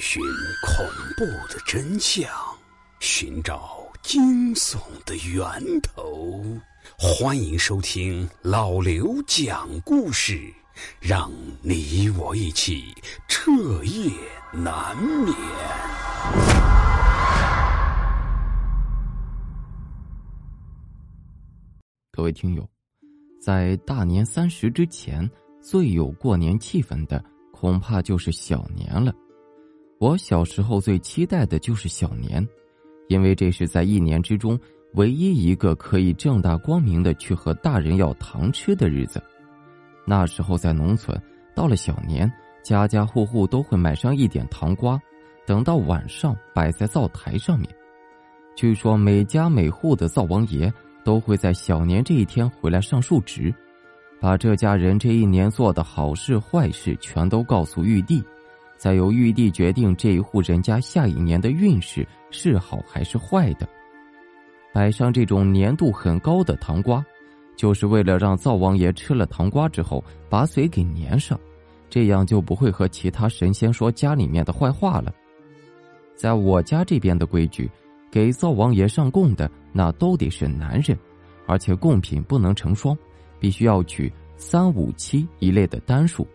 寻恐怖的真相，寻找惊悚的源头。欢迎收听老刘讲故事，让你我一起彻夜难眠。各位听友，在大年三十之前，最有过年气氛的，恐怕就是小年了。我小时候最期待的就是小年，因为这是在一年之中唯一一个可以正大光明的去和大人要糖吃的日子。那时候在农村，到了小年，家家户户都会买上一点糖瓜，等到晚上摆在灶台上面。据说每家每户的灶王爷都会在小年这一天回来上述职，把这家人这一年做的好事坏事全都告诉玉帝。再由玉帝决定这一户人家下一年的运势是好还是坏的。摆上这种粘度很高的糖瓜，就是为了让灶王爷吃了糖瓜之后把嘴给粘上，这样就不会和其他神仙说家里面的坏话了。在我家这边的规矩，给灶王爷上供的那都得是男人，而且贡品不能成双，必须要取三五七一类的单数，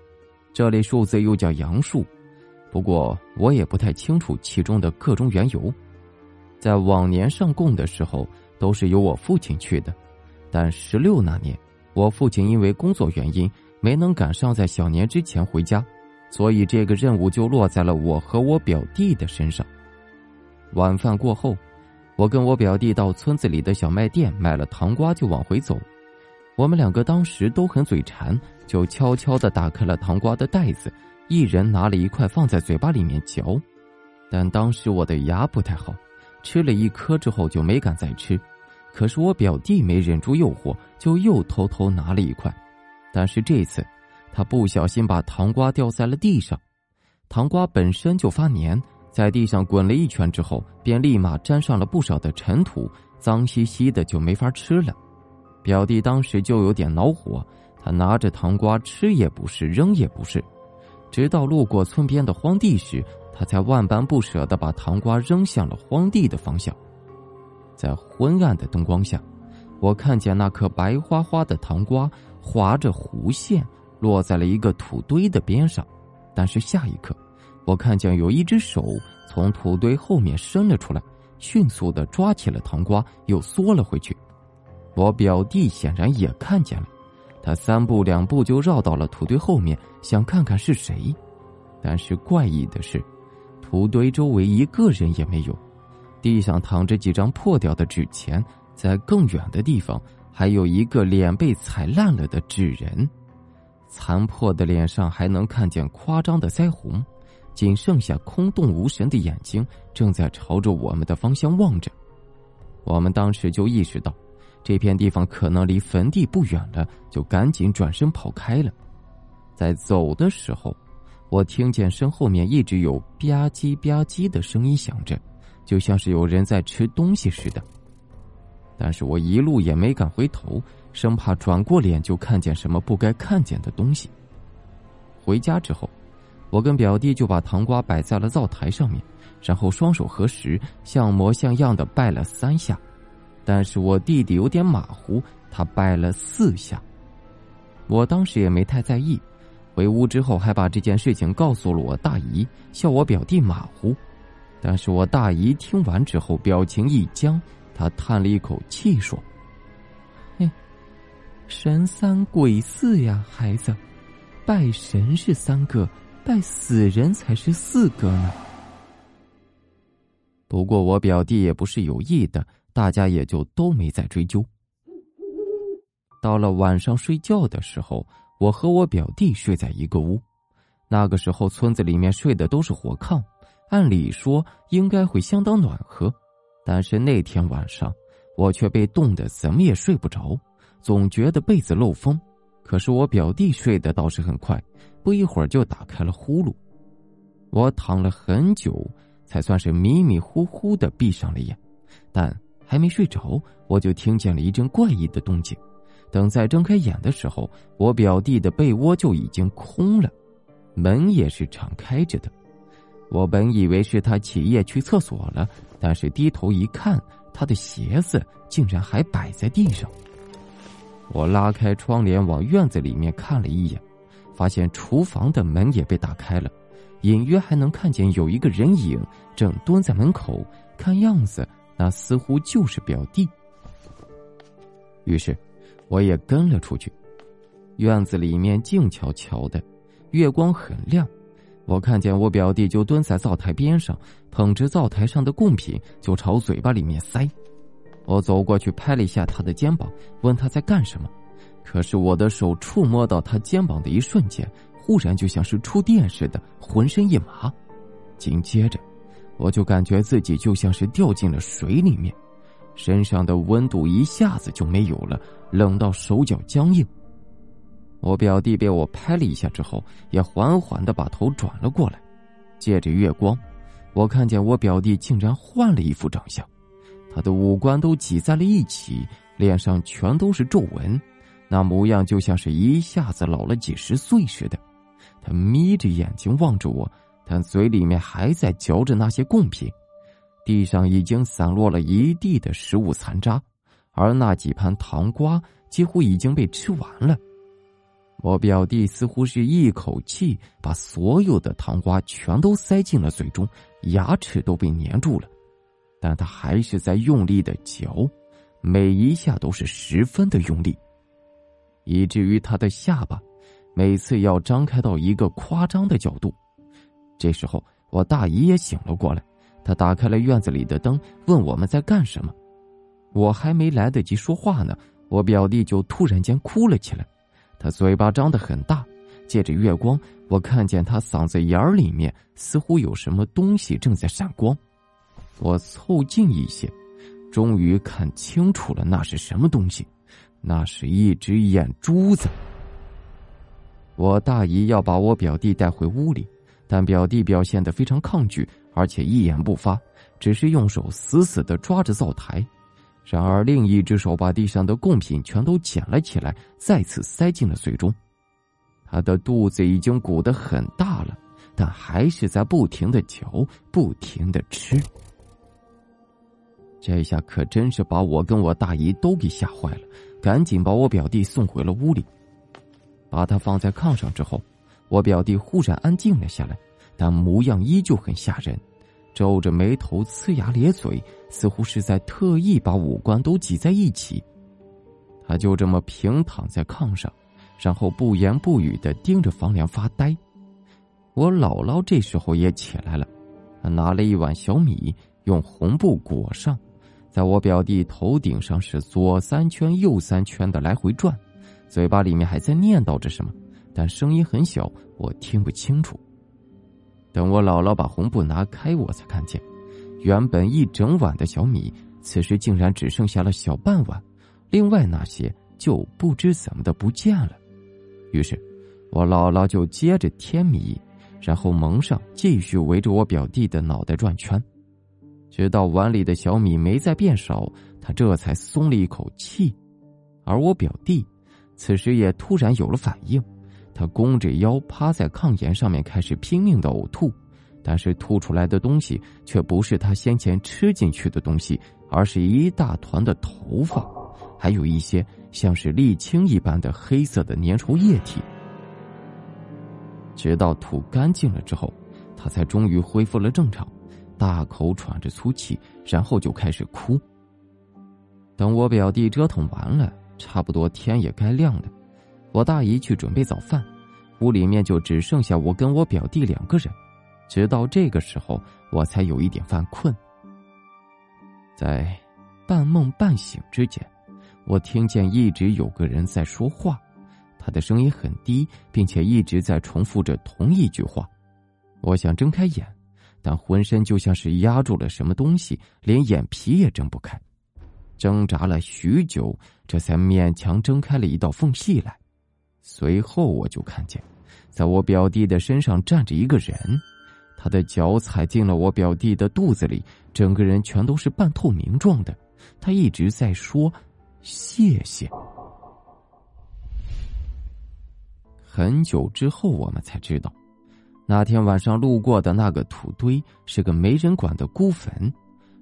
这类数字又叫阳数。不过我也不太清楚其中的各种缘由，在往年上供的时候都是由我父亲去的，但十六那年，我父亲因为工作原因没能赶上在小年之前回家，所以这个任务就落在了我和我表弟的身上。晚饭过后，我跟我表弟到村子里的小卖店买了糖瓜就往回走，我们两个当时都很嘴馋，就悄悄的打开了糖瓜的袋子。一人拿了一块放在嘴巴里面嚼，但当时我的牙不太好，吃了一颗之后就没敢再吃。可是我表弟没忍住诱惑，就又偷偷拿了一块，但是这次他不小心把糖瓜掉在了地上，糖瓜本身就发黏，在地上滚了一圈之后，便立马沾上了不少的尘土，脏兮兮的就没法吃了。表弟当时就有点恼火，他拿着糖瓜吃也不是，扔也不是。直到路过村边的荒地时，他才万般不舍的把糖瓜扔向了荒地的方向。在昏暗的灯光下，我看见那颗白花花的糖瓜划着弧线落在了一个土堆的边上，但是下一刻，我看见有一只手从土堆后面伸了出来，迅速的抓起了糖瓜，又缩了回去。我表弟显然也看见了。他三步两步就绕到了土堆后面，想看看是谁。但是怪异的是，土堆周围一个人也没有，地上躺着几张破掉的纸钱，在更远的地方还有一个脸被踩烂了的纸人，残破的脸上还能看见夸张的腮红，仅剩下空洞无神的眼睛正在朝着我们的方向望着。我们当时就意识到。这片地方可能离坟地不远了，就赶紧转身跑开了。在走的时候，我听见身后面一直有吧唧吧唧的声音响着，就像是有人在吃东西似的。但是我一路也没敢回头，生怕转过脸就看见什么不该看见的东西。回家之后，我跟表弟就把糖瓜摆在了灶台上面，然后双手合十，像模像样的拜了三下。但是我弟弟有点马虎，他拜了四下。我当时也没太在意，回屋之后还把这件事情告诉了我大姨，笑我表弟马虎。但是我大姨听完之后表情一僵，她叹了一口气说：“嘿，神三鬼四呀，孩子，拜神是三个，拜死人才是四个呢。”不过我表弟也不是有意的。大家也就都没再追究。到了晚上睡觉的时候，我和我表弟睡在一个屋。那个时候村子里面睡的都是火炕，按理说应该会相当暖和。但是那天晚上，我却被冻得怎么也睡不着，总觉得被子漏风。可是我表弟睡得倒是很快，不一会儿就打开了呼噜。我躺了很久，才算是迷迷糊糊的闭上了眼，但。还没睡着，我就听见了一阵怪异的动静。等再睁开眼的时候，我表弟的被窝就已经空了，门也是敞开着的。我本以为是他起夜去厕所了，但是低头一看，他的鞋子竟然还摆在地上。我拉开窗帘往院子里面看了一眼，发现厨房的门也被打开了，隐约还能看见有一个人影正蹲在门口，看样子那似乎就是表弟。于是，我也跟了出去。院子里面静悄悄的，月光很亮。我看见我表弟就蹲在灶台边上，捧着灶台上的贡品就朝嘴巴里面塞。我走过去拍了一下他的肩膀，问他在干什么。可是我的手触摸到他肩膀的一瞬间，忽然就像是触电似的，浑身一麻。紧接着，我就感觉自己就像是掉进了水里面，身上的温度一下子就没有了，冷到手脚僵硬。我表弟被我拍了一下之后，也缓缓的把头转了过来。借着月光，我看见我表弟竟然换了一副长相，他的五官都挤在了一起，脸上全都是皱纹，那模样就像是一下子老了几十岁似的。他眯着眼睛望着我，但嘴里面还在嚼着那些贡品。地上已经散落了一地的食物残渣，而那几盘糖瓜几乎已经被吃完了。我表弟似乎是一口气把所有的糖瓜全都塞进了嘴中，牙齿都被粘住了，但他还是在用力的嚼，每一下都是十分的用力，以至于他的下巴每次要张开到一个夸张的角度。这时候，我大姨也醒了过来，她打开了院子里的灯，问我们在干什么。我还没来得及说话呢，我表弟就突然间哭了起来。他嘴巴张得很大，借着月光，我看见他嗓子眼儿里面似乎有什么东西正在闪光。我凑近一些，终于看清楚了那是什么东西，那是一只眼珠子。我大姨要把我表弟带回屋里，但表弟表现的非常抗拒，而且一言不发，只是用手死死的抓着灶台。然而，另一只手把地上的贡品全都捡了起来，再次塞进了嘴中。他的肚子已经鼓得很大了，但还是在不停的嚼，不停的吃。这下可真是把我跟我大姨都给吓坏了，赶紧把我表弟送回了屋里。把他放在炕上之后，我表弟忽然安静了下来，但模样依旧很吓人。皱着眉头，呲牙咧嘴，似乎是在特意把五官都挤在一起。他就这么平躺在炕上，然后不言不语的盯着房梁发呆。我姥姥这时候也起来了，拿了一碗小米，用红布裹上，在我表弟头顶上是左三圈右三圈的来回转，嘴巴里面还在念叨着什么，但声音很小，我听不清楚。等我姥姥把红布拿开，我才看见，原本一整碗的小米，此时竟然只剩下了小半碗，另外那些就不知怎么的不见了。于是，我姥姥就接着添米，然后蒙上，继续围着我表弟的脑袋转圈，直到碗里的小米没再变少，他这才松了一口气。而我表弟，此时也突然有了反应。他弓着腰趴在炕沿上面，开始拼命的呕吐，但是吐出来的东西却不是他先前吃进去的东西，而是一大团的头发，还有一些像是沥青一般的黑色的粘稠液体。直到吐干净了之后，他才终于恢复了正常，大口喘着粗气，然后就开始哭。等我表弟折腾完了，差不多天也该亮了。我大姨去准备早饭，屋里面就只剩下我跟我表弟两个人。直到这个时候，我才有一点犯困。在半梦半醒之间，我听见一直有个人在说话，他的声音很低，并且一直在重复着同一句话。我想睁开眼，但浑身就像是压住了什么东西，连眼皮也睁不开。挣扎了许久，这才勉强睁开了一道缝隙来。随后我就看见，在我表弟的身上站着一个人，他的脚踩进了我表弟的肚子里，整个人全都是半透明状的。他一直在说：“谢谢。”很久之后，我们才知道，那天晚上路过的那个土堆是个没人管的孤坟，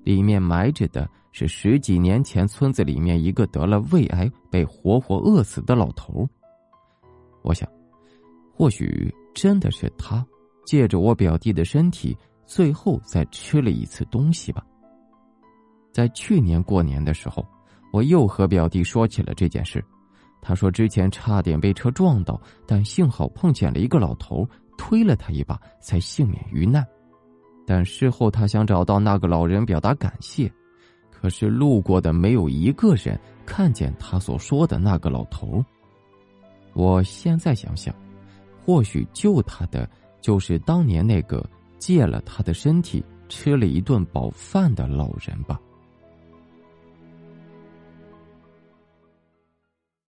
里面埋着的是十几年前村子里面一个得了胃癌被活活饿死的老头。我想，或许真的是他借着我表弟的身体，最后再吃了一次东西吧。在去年过年的时候，我又和表弟说起了这件事。他说之前差点被车撞到，但幸好碰见了一个老头，推了他一把，才幸免于难。但事后他想找到那个老人表达感谢，可是路过的没有一个人看见他所说的那个老头。我现在想想，或许救他的就是当年那个借了他的身体吃了一顿饱饭的老人吧。